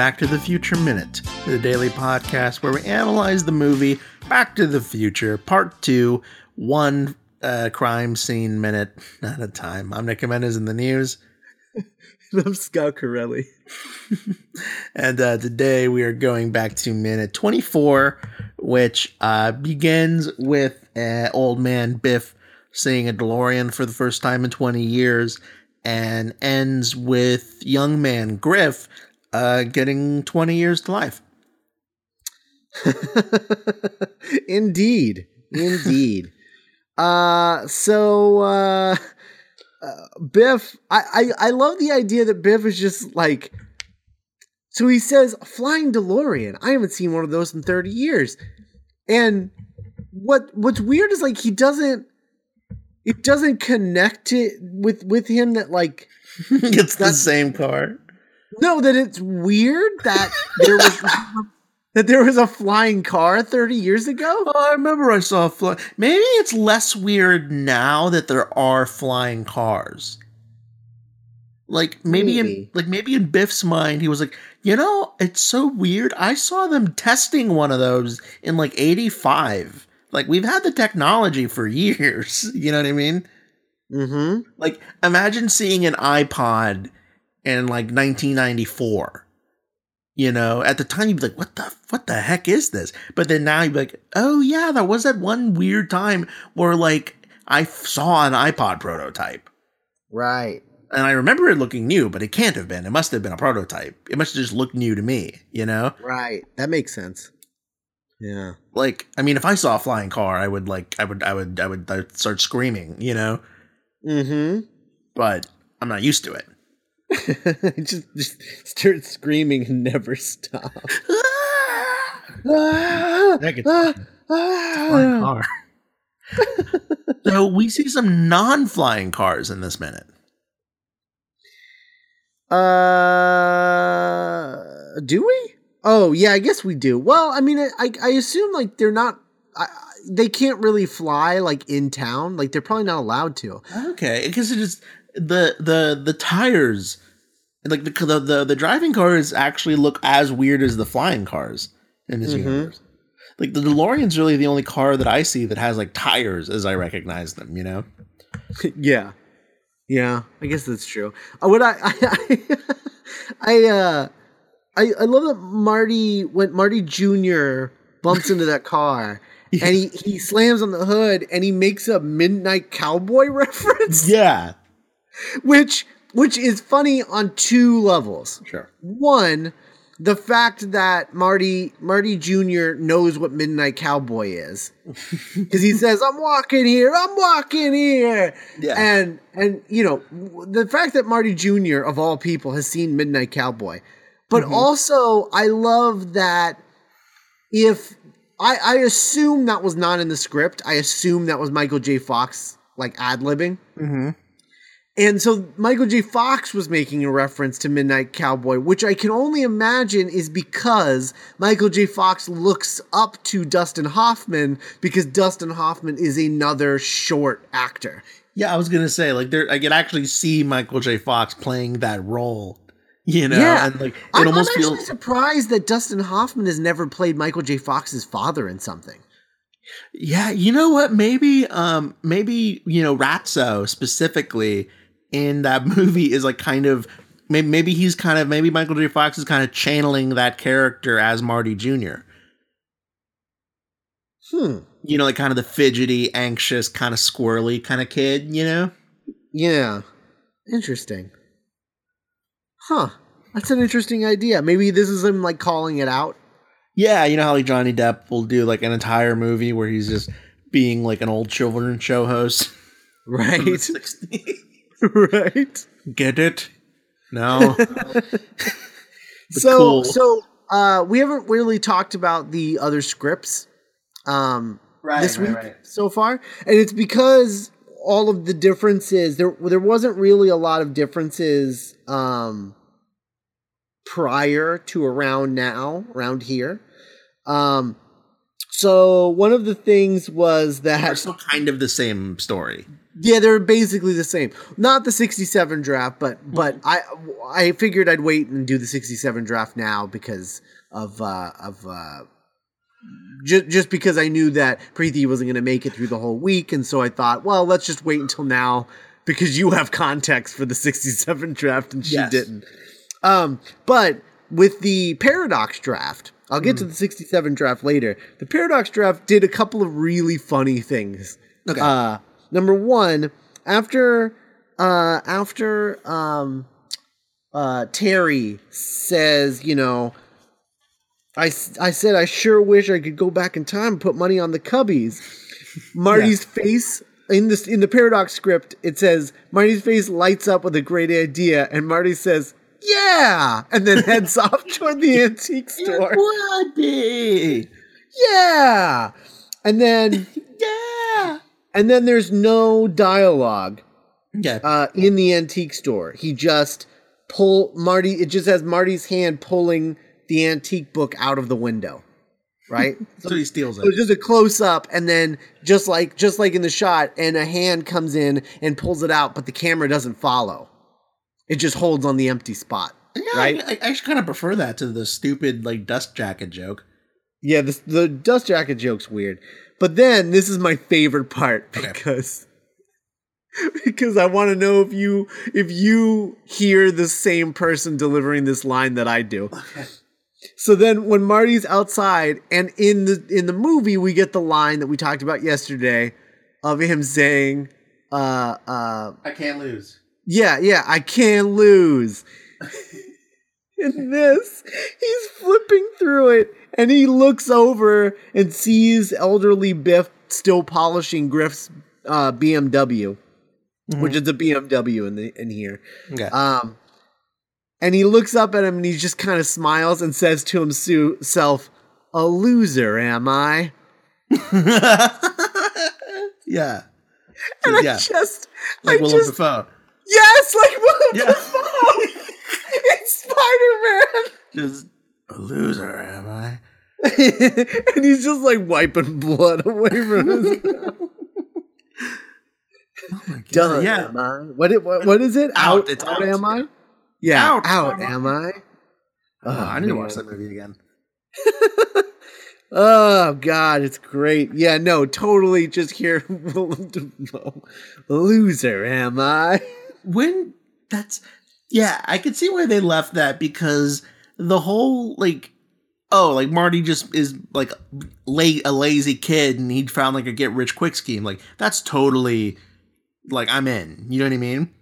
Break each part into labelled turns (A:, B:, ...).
A: Welcome again to Back to the Future Minute, the daily podcast where we analyze the movie Back to the Future, Part 2, one uh, crime scene minute at a time. I'm Nick Jimenez in the news.
B: I'm Scott Corelli.
A: and uh, today we are going back to minute 24, which uh, begins with uh, old man Biff seeing a DeLorean for the first time in 20 years and ends with young man Griff uh, getting 20 years to life.
B: indeed. Indeed. uh, so, uh, uh, Biff, I, I, I love the idea that Biff is just like, so he says, flying DeLorean. I haven't seen one of those in 30 years. And what what's weird is like he doesn't it doesn't connect it with with him that like
A: it's the same car.
B: No, that it's weird that there was that there was a flying car 30 years ago.
A: Oh, I remember I saw a fly. Maybe it's less weird now that there are flying cars. Like maybe, maybe, in like maybe in Biff's mind, he was like, you know, it's so weird. I saw them testing one of those in like '85. Like we've had the technology for years. You know what I mean?
B: Mm-hmm.
A: Like imagine seeing an iPod in like 1994. You know, at the time you'd be like, "What the what the heck is this?" But then now you'd be like, "Oh yeah, that was that one weird time where like I saw an iPod prototype."
B: Right.
A: And I remember it looking new, but it can't have been. It must have been a prototype. It must have just looked new to me, you know?
B: Right. That makes sense. Yeah.
A: Like, I mean, if I saw a flying car, I would like, I would, I would, I would, I would start screaming, you know.
B: Mm-hmm.
A: But I'm not used to it.
B: just, just start screaming and never stop. that
A: gets ah, flying car. so we see some non-flying cars in this minute.
B: Uh, do we? Oh yeah, I guess we do. Well, I mean, I I assume like they're not. I, they can't really fly like in town. Like they're probably not allowed to.
A: Okay, because it is the the the tires, like the the the, the driving cars actually look as weird as the flying cars in this mm-hmm. universe. Like the DeLorean's really the only car that I see that has like tires as I recognize them. You know.
B: yeah, yeah. I guess that's true. Uh, what I I I, I uh I, I love that Marty when Marty Jr. bumps into that car and he, he slams on the hood and he makes a midnight cowboy reference.
A: Yeah.
B: Which which is funny on two levels.
A: Sure.
B: One, the fact that Marty Marty Jr. knows what Midnight Cowboy is, because he says, "I'm walking here, I'm walking here," yeah. and and you know the fact that Marty Jr. of all people has seen Midnight Cowboy, but mm-hmm. also, I love that if I, I assume that was not in the script, I assume that was Michael J. Fox like ad libbing.
A: Mm-hmm.
B: And so Michael J. Fox was making a reference to Midnight Cowboy, which I can only imagine is because Michael J. Fox looks up to Dustin Hoffman because Dustin Hoffman is another short actor.
A: Yeah, I was gonna say like there, I can actually see Michael J. Fox playing that role you know,
B: yeah.
A: and like it
B: I'm,
A: almost
B: I'm
A: feels
B: surprised that Dustin Hoffman has never played Michael J. Fox's father in something.
A: Yeah, you know what? Maybe, um, maybe you know, Ratso specifically in that movie is like kind of maybe, maybe he's kind of maybe Michael J. Fox is kind of channeling that character as Marty Jr.
B: Hmm.
A: You know, like kind of the fidgety, anxious, kind of squirrely kind of kid. You know.
B: Yeah. Interesting. Huh. That's an interesting idea. Maybe this is him like calling it out.
A: Yeah, you know how like Johnny Depp will do like an entire movie where he's just being like an old children's show host.
B: Right. right.
A: Get it? No.
B: so cool. so uh we haven't really talked about the other scripts um right, this week right, right. so far. And it's because all of the differences there there wasn't really a lot of differences um prior to around now, around here. Um, so one of the things was that
A: they're still kind of the same story.
B: Yeah, they're basically the same. Not the 67 draft, but but I I figured I'd wait and do the 67 draft now because of uh of uh just just because I knew that Preeti wasn't going to make it through the whole week and so I thought, well, let's just wait until now because you have context for the 67 draft and she yes. didn't. Um but with the paradox draft, I'll get mm. to the 67 draft later. The paradox draft did a couple of really funny things. Okay. Uh number one, after uh after um uh Terry says, you know, I, I said I sure wish I could go back in time and put money on the Cubbies. Marty's yeah. face in this in the paradox script it says Marty's face lights up with a great idea and Marty says yeah and then heads off toward the antique store.
A: It would be.
B: Yeah. And then. And then there's no dialogue.
A: Yeah.
B: Uh, in the antique store. He just pull Marty it just has Marty's hand pulling the antique book out of the window. Right?
A: so he steals it.
B: So it's just a close up and then just like just like in the shot and a hand comes in and pulls it out but the camera doesn't follow. It just holds on the empty spot. Yeah, right?
A: I, I actually kind of prefer that to the stupid like dust jacket joke.
B: Yeah, the the dust jacket joke's weird. But then this is my favorite part because okay. because I want to know if you if you hear the same person delivering this line that I do. Okay. So then when Marty's outside and in the in the movie we get the line that we talked about yesterday of him saying uh uh
A: I can't lose.
B: Yeah, yeah, I can't lose. in this, he's flipping through it and he looks over and sees elderly Biff still polishing Griff's uh, BMW, mm-hmm. which is a BMW in the in here.
A: Okay.
B: Um, and he looks up at him and he just kind of smiles and says to himself, "A loser, am I?"
A: yeah.
B: And yeah. I just,
A: like
B: I
A: Willem
B: just,
A: Dafoe.
B: Yes, like Willem yeah. Dafoe. Spider Man.
A: Just a loser, am I?
B: and he's just like wiping blood away from his
A: Oh my god! Done,
B: yeah. Am I? What, it, what, what is it?
A: Out, out it's out.
B: Am I? Yeah, out, out am I?
A: Oh, oh I need man. to watch that movie again.
B: oh god, it's great. Yeah, no, totally. Just hear loser, am I?
A: When that's yeah, I could see why they left that because the whole like oh, like Marty just is like late a lazy kid and he found like a get rich quick scheme. Like that's totally like I'm in. You know what I mean?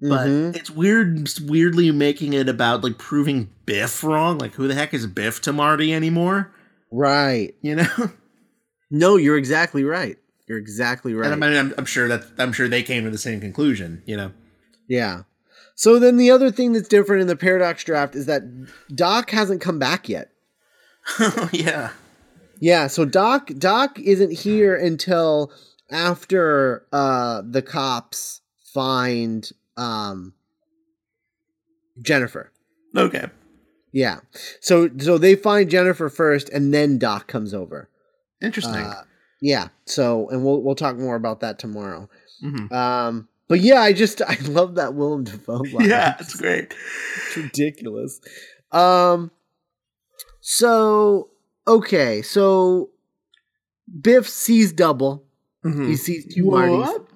A: But mm-hmm. it's weird, weirdly making it about like proving Biff wrong. Like who the heck is Biff to Marty anymore?
B: Right.
A: You know?
B: no, you're exactly right. You're exactly right.
A: And I mean, I'm, I'm sure that I'm sure they came to the same conclusion. You know?
B: Yeah. So then the other thing that's different in the paradox draft is that Doc hasn't come back yet.
A: oh yeah.
B: Yeah, so Doc Doc isn't here until after uh the cops find um Jennifer.
A: Okay.
B: Yeah. So so they find Jennifer first and then Doc comes over.
A: Interesting. Uh,
B: yeah. So and we'll we'll talk more about that tomorrow. Mm-hmm. Um but yeah, I just I love that Willem Dafoe
A: line. Yeah, it's great.
B: It's ridiculous. Um so okay, so Biff sees double. Mm-hmm. He sees two what? Martys.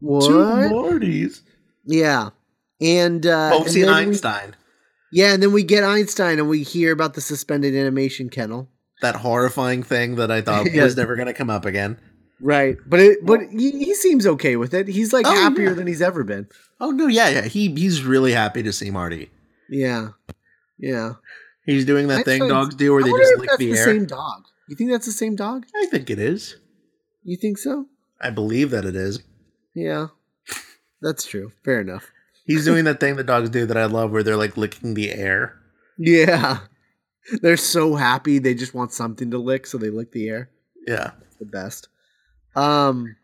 A: What? Two Martys.
B: Yeah, and uh,
A: both see Einstein.
B: We, yeah, and then we get Einstein, and we hear about the suspended animation kennel.
A: That horrifying thing that I thought yeah. was never going to come up again.
B: Right, but it, but he, he seems okay with it. He's like oh, happier yeah. than he's ever been.
A: Oh no, yeah, yeah. He he's really happy to see Marty.
B: Yeah, yeah.
A: He's doing that I thing dogs do where they just lick the,
B: the
A: air.
B: Same dog. You think that's the same dog?
A: I think it is.
B: You think so?
A: I believe that it is.
B: Yeah, that's true. Fair enough.
A: He's doing that thing that dogs do that I love, where they're like licking the air.
B: Yeah, they're so happy they just want something to lick, so they lick the air.
A: Yeah,
B: it's the best. Um,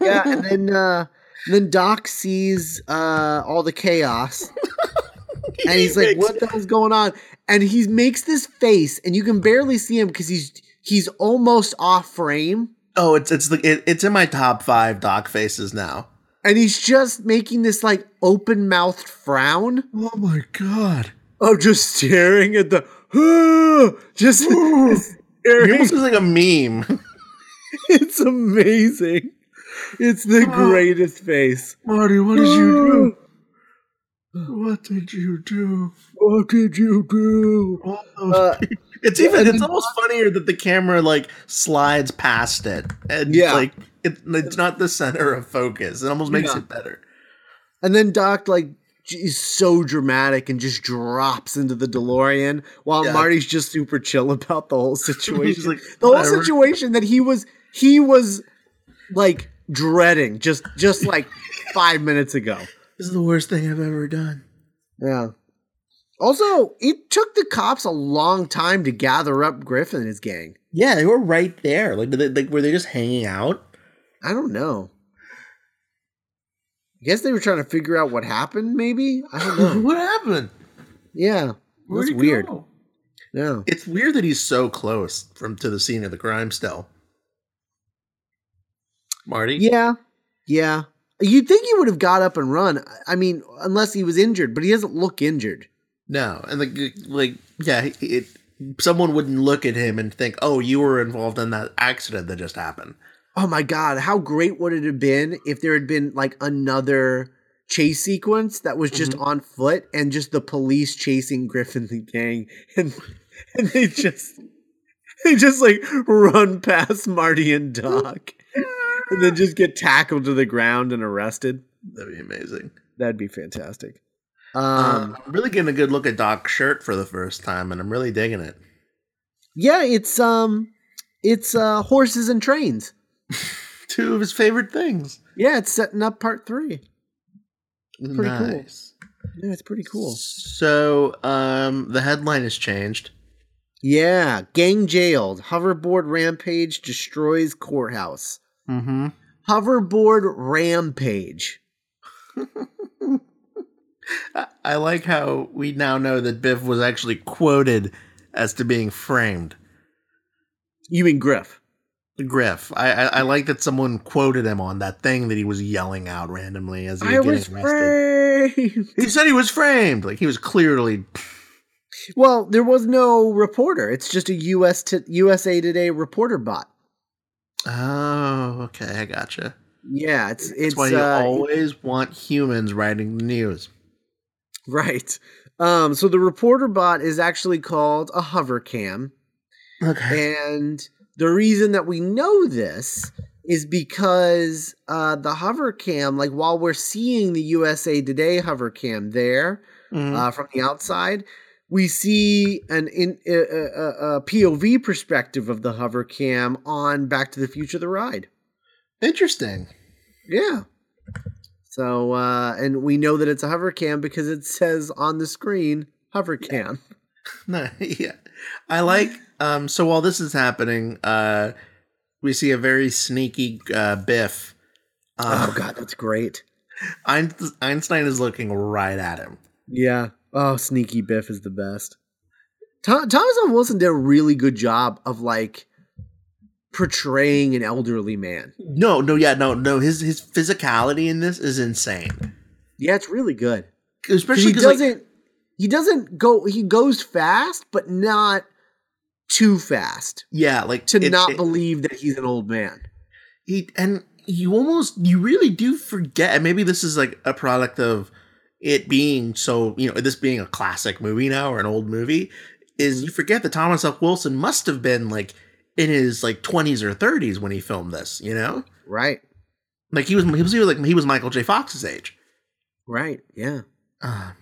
B: yeah, and then uh, then Doc sees uh all the chaos. and he's like, "What the hell's going on?" and he makes this face, and you can barely see him because he's he's almost off frame.
A: Oh, it's it's the it, it's in my top five Doc faces now.
B: And he's just making this like open mouthed frown.
A: Oh my god!
B: Oh, just staring at the just.
A: He almost looks like a meme.
B: it's amazing. It's the greatest face.
A: Marty, what did you do? What did you do?
B: What did you do?
A: Uh, it's even it's almost funnier that the camera like slides past it and yeah. like it, it's not the center of focus. It almost makes yeah. it better.
B: And then Doc like is so dramatic and just drops into the DeLorean while yeah. Marty's just super chill about the whole situation. like, the whole situation that he was he was like dreading just just like five minutes ago.
A: This is the worst thing I've ever done.
B: Yeah. Also, it took the cops a long time to gather up Griffin and his gang.
A: Yeah, they were right there. Like, they, like were they just hanging out?
B: I don't know. I guess they were trying to figure out what happened. Maybe I don't know.
A: what happened?
B: Yeah, that's weird.
A: Go? Yeah, it's weird that he's so close from to the scene of the crime. Still, Marty.
B: Yeah, yeah. You'd think he would have got up and run. I mean, unless he was injured, but he doesn't look injured.
A: No, and like, like, yeah, it, someone wouldn't look at him and think, "Oh, you were involved in that accident that just happened."
B: Oh my god, how great would it have been if there had been like another chase sequence that was just mm-hmm. on foot and just the police chasing Griffin the gang and and they just they just like run past Marty and Doc and then just get tackled to the ground and arrested.
A: That'd be amazing.
B: That'd be fantastic.
A: Um, uh, I'm really getting a good look at Doc's shirt for the first time, and I'm really digging it.
B: Yeah, it's um, it's uh, horses and trains.
A: Two of his favorite things.
B: Yeah, it's setting up part three.
A: It's pretty nice.
B: cool. Yeah, it's pretty cool.
A: So, um, the headline has changed.
B: Yeah, gang jailed. Hoverboard rampage destroys courthouse.
A: Mm-hmm.
B: Hoverboard rampage.
A: I like how we now know that Biff was actually quoted as to being framed.
B: You mean Griff?
A: Griff. I, I, I like that someone quoted him on that thing that he was yelling out randomly as he was, was getting arrested. Framed. He said he was framed. Like he was clearly.
B: Well, there was no reporter. It's just a US t- USA Today reporter bot.
A: Oh, okay, I gotcha.
B: Yeah, it's
A: That's
B: it's
A: why you uh, always want humans writing the news.
B: Right. Um, so the reporter bot is actually called a hover cam.
A: Okay.
B: And the reason that we know this is because uh, the hover cam, like while we're seeing the USA Today hover cam there mm-hmm. uh, from the outside, we see an in, a, a, a, POV perspective of the hover cam on Back to the Future: The Ride.
A: Interesting.
B: Yeah. So, uh, and we know that it's a hover cam because it says on the screen hover cam.
A: No, yeah. I like um, so while this is happening, uh, we see a very sneaky uh, Biff.
B: Oh god, that's great.
A: Einstein is looking right at him.
B: Yeah. Oh, sneaky Biff is the best. Thomas F. Wilson did a really good job of like portraying an elderly man.
A: No, no, yeah, no, no. His his physicality in this is insane.
B: Yeah, it's really good. Especially he doesn't like, he doesn't go he goes fast, but not too fast.
A: Yeah, like
B: to it, not it, believe that he's an old man.
A: He and you almost you really do forget. And maybe this is like a product of it being so you know this being a classic movie now or an old movie. Is you forget that Thomas F. Wilson must have been like in his like twenties or thirties when he filmed this. You know,
B: right?
A: Like he was he was, he was like he was Michael J. Fox's age.
B: Right. Yeah. Uh,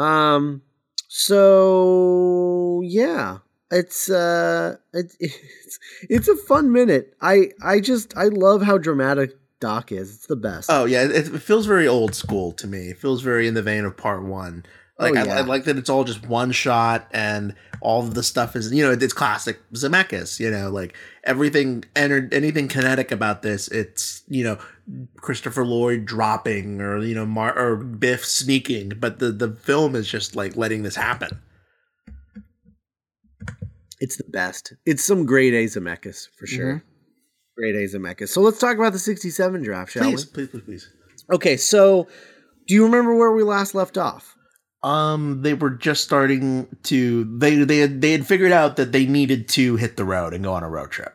B: um. So yeah, it's uh it, it's it's a fun minute. I I just I love how dramatic Doc is. It's the best.
A: Oh yeah, it, it feels very old school to me. It feels very in the vein of part one. Like oh, yeah. I, I, like that it's all just one shot and all of the stuff is you know it's classic Zemeckis. You know like everything entered anything kinetic about this. It's you know Christopher Lloyd dropping or you know Mar- or Biff sneaking, but the the film is just like letting this happen.
B: It's the best. It's some great A Zemeckis for sure. Mm-hmm. Great A Zemeckis. So let's talk about the 67 draft, shall
A: please,
B: we?
A: Please, please, please.
B: Okay, so do you remember where we last left off?
A: Um, they were just starting to they they had they had figured out that they needed to hit the road and go on a road trip.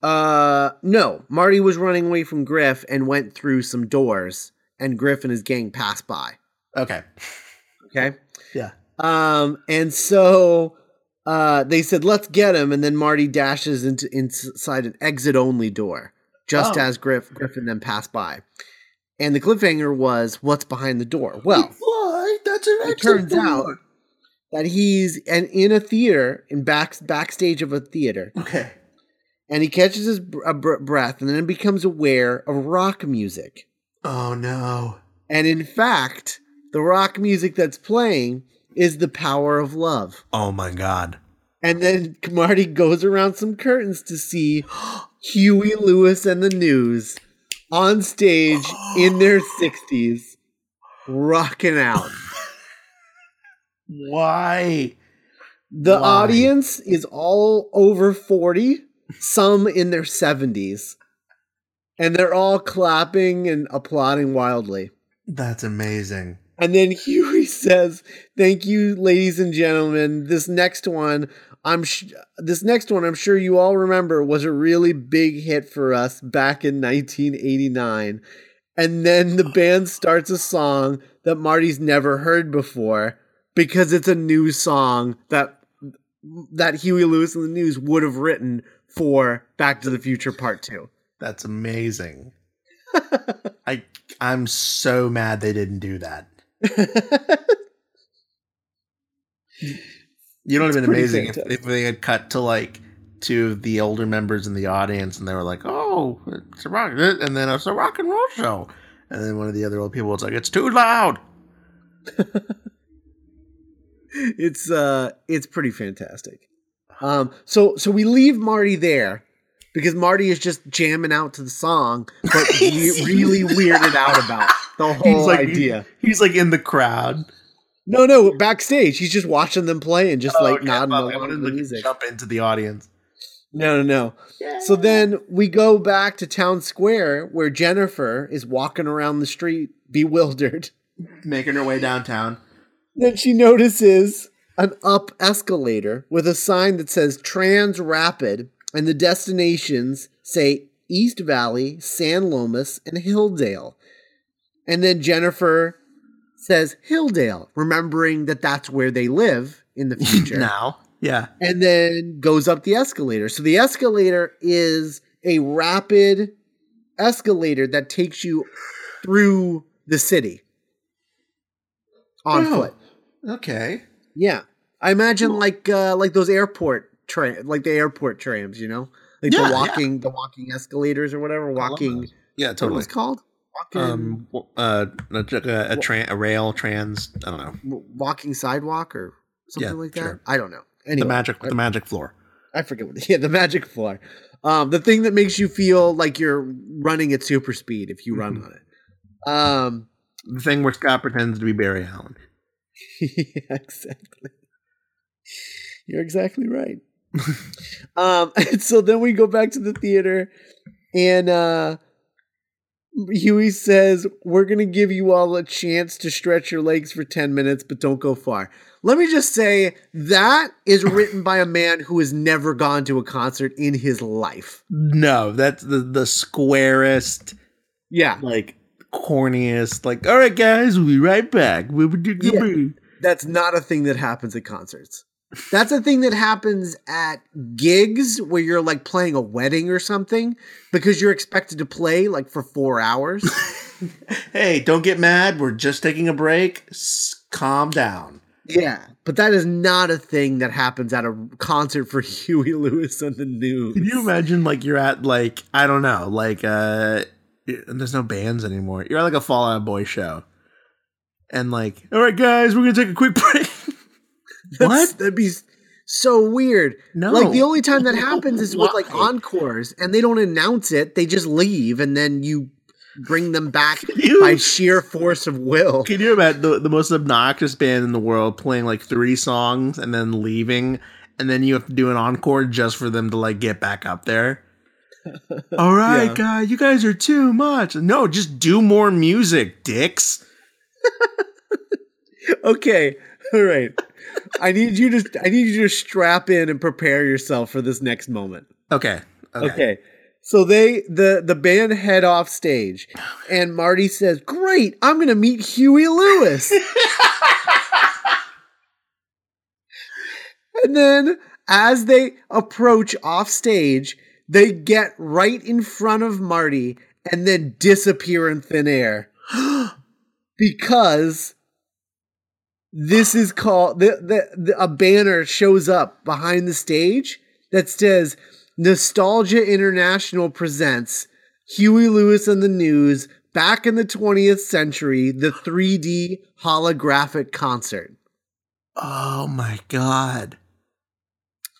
B: Uh, no. Marty was running away from Griff and went through some doors, and Griff and his gang passed by.
A: Okay.
B: Okay.
A: Yeah.
B: Um, and so uh, they said, "Let's get him," and then Marty dashes into inside an exit-only door, just oh. as Griff Griffin then passed by. And the cliffhanger was, "What's behind the door?" Well,
A: why? That's an
B: exit It turns door. out that he's and in a theater, in back backstage of a theater.
A: Okay.
B: And he catches his breath, and then becomes aware of rock music.
A: Oh no!
B: And in fact, the rock music that's playing is the power of love.
A: Oh my god.
B: And then Marty goes around some curtains to see Huey Lewis and the News on stage in their 60s rocking out.
A: Why?
B: The Why? audience is all over 40, some in their 70s. And they're all clapping and applauding wildly.
A: That's amazing.
B: And then Huey says, "Thank you, ladies and gentlemen. This next one, I'm sh- this next one, I'm sure you all remember, was a really big hit for us back in 1989." And then the oh. band starts a song that Marty's never heard before because it's a new song that that Huey Lewis and the News would have written for Back to the Future Part 2.
A: That's amazing. I I'm so mad they didn't do that you know, it would have been amazing if, if, they had cut to like two of the older members in the audience and they were like, "Oh, it's a rock," and then it's a rock and roll show, and then one of the other old people was like, "It's too loud."
B: it's uh, it's pretty fantastic. Um, so so we leave Marty there because Marty is just jamming out to the song, but really weirded out about the whole
A: he's like,
B: idea.
A: He's like in the crowd.
B: No, no, backstage. He's just watching them play and just oh, like okay, nodding along to the music.
A: Jump into the audience.
B: No, no, no. Yeah. So then we go back to town square where Jennifer is walking around the street bewildered,
A: making her way downtown.
B: Then she notices an up escalator with a sign that says Trans Rapid and the destinations say East Valley, San Lomas, and Hilldale. And then Jennifer says Hilldale, remembering that that's where they live in the future.
A: now, yeah.
B: And then goes up the escalator. So the escalator is a rapid escalator that takes you through the city on oh, foot.
A: Okay.
B: Yeah. I imagine like uh like those airport train like the airport trams, you know? Like yeah, the walking yeah. the walking escalators or whatever, walking
A: Yeah, totally.
B: What's called?
A: um, uh, a, a, a, a rail trans. I don't
B: know. Walking sidewalk or something yeah, like that. Sure. I don't know. Anyway,
A: the magic, I, the magic floor.
B: I forget what. Yeah, the magic floor. Um, the thing that makes you feel like you're running at super speed if you run mm-hmm. on it. Um,
A: the thing where Scott pretends to be Barry Allen.
B: yeah, exactly. You're exactly right. um, so then we go back to the theater, and uh, Huey says, We're going to give you all a chance to stretch your legs for 10 minutes, but don't go far. Let me just say that is written by a man who has never gone to a concert in his life.
A: No, that's the, the squarest,
B: yeah,
A: like corniest, like, all right, guys, we'll be right back.
B: Yeah, that's not a thing that happens at concerts. That's a thing that happens at gigs where you're like playing a wedding or something because you're expected to play like for four hours.
A: hey, don't get mad. We're just taking a break. S- calm down.
B: Yeah, but that is not a thing that happens at a concert for Huey Lewis and the News.
A: Can you imagine like you're at like I don't know, like uh there's no bands anymore. You're at like a Fall Out Boy show. And like, all right guys, we're going to take a quick break.
B: What? That'd be so weird. No, like the only time that happens is with like encores, and they don't announce it; they just leave, and then you bring them back you, by sheer force of will.
A: Can you imagine the, the most obnoxious band in the world playing like three songs and then leaving, and then you have to do an encore just for them to like get back up there. All right, yeah. guys, you guys are too much. No, just do more music, dicks.
B: okay, all right. I need you to I need you to strap in and prepare yourself for this next moment.
A: Okay.
B: Okay. okay. So they the the band head off stage, and Marty says, "Great, I'm going to meet Huey Lewis." and then as they approach off stage, they get right in front of Marty and then disappear in thin air because this is called the, the, the a banner shows up behind the stage that says Nostalgia International presents Huey Lewis and the News back in the 20th century, the 3D holographic concert.
A: Oh my god.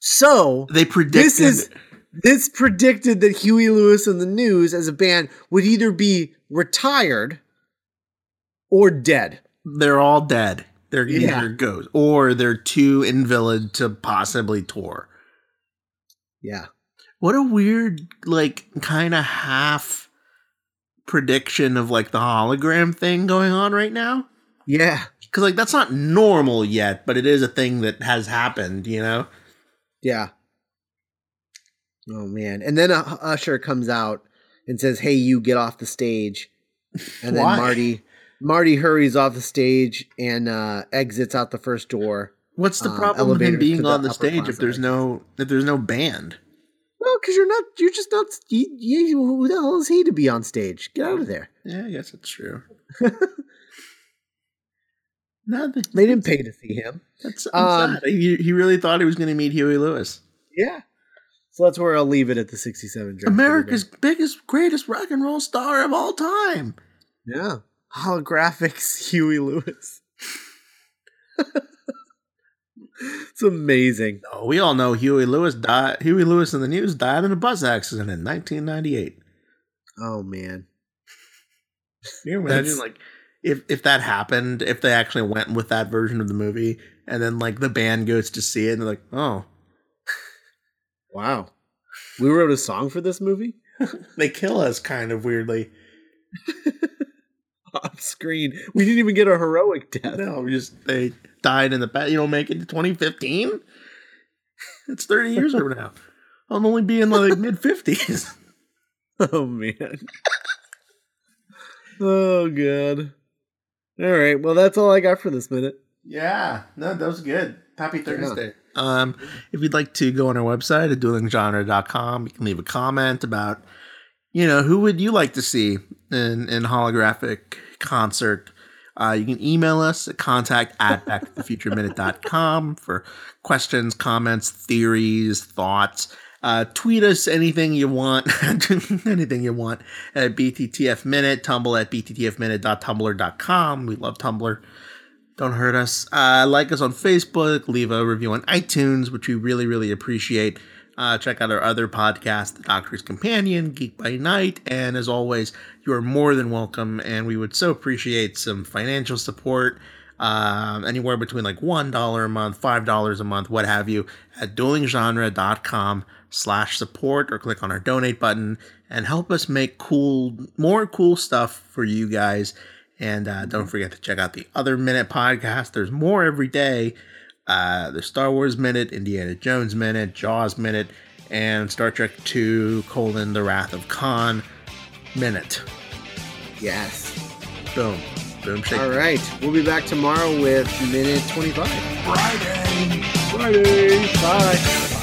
B: So
A: they predicted
B: this is this predicted that Huey Lewis and the News as a band would either be retired or dead.
A: They're all dead. They're yeah. either ghosts or they're too invalid to possibly tour.
B: Yeah.
A: What a weird, like, kind of half prediction of like the hologram thing going on right now.
B: Yeah.
A: Because, like, that's not normal yet, but it is a thing that has happened, you know?
B: Yeah. Oh, man. And then uh, Usher comes out and says, Hey, you get off the stage. And then Marty. Marty hurries off the stage and uh, exits out the first door.
A: What's the um, problem with him being on the, the stage if there's no if there's no band?
B: Well, because you're not, you're just not. You, you, who the hell is he to be on stage? Get out of there.
A: Yeah, I guess it's true.
B: no, they didn't pay to see him.
A: That's um, he, he really thought he was going to meet Huey Lewis.
B: Yeah. So that's where I'll leave it at the 67 draft.
A: America's biggest, greatest rock and roll star of all time.
B: Yeah. Holographics Huey Lewis. it's amazing.
A: Oh, we all know Huey Lewis died. Huey Lewis in the news died in a bus accident in 1998. Oh
B: man,
A: Can you imagine like if if that happened, if they actually went with that version of the movie, and then like the band goes to see it, and they're like, oh,
B: wow, we wrote a song for this movie.
A: they kill us kind of weirdly
B: off screen. We didn't even get a heroic death.
A: No, we just they died in the past. You know, make it to 2015. It's 30 years from now. I'll only be in like mid 50s.
B: Oh man. oh god. All right. Well, that's all I got for this minute.
A: Yeah. No, that was good. Happy Thursday. Yeah. Um, if you'd like to go on our website at duelinggenre.com, you can leave a comment about, you know, who would you like to see in, in holographic concert uh, you can email us at contact at backtothefutureminute.com for questions, comments, theories, thoughts. Uh, tweet us anything you want, anything you want at BTTF Minute, tumble at bttfminute.tumblr.com. We love Tumblr. Don't hurt us. Uh, like us on Facebook, leave a review on iTunes, which we really, really appreciate. Uh, check out our other podcast, The Doctor's Companion, Geek by Night, and as always, you are more than welcome, and we would so appreciate some financial support. Um, anywhere between like $1 a month, $5 a month, what have you, at duelinggenre.com slash support or click on our donate button and help us make cool, more cool stuff for you guys. And uh, don't forget to check out the other Minute podcast. There's more every day. Uh, the Star Wars Minute, Indiana Jones Minute, Jaws Minute, and Star Trek 2, colon, The Wrath of Khan minute.
B: Yes.
A: Boom. Boom.
B: Shake. All right. We'll be back tomorrow with minute 25.
A: Friday.
B: Friday. Bye.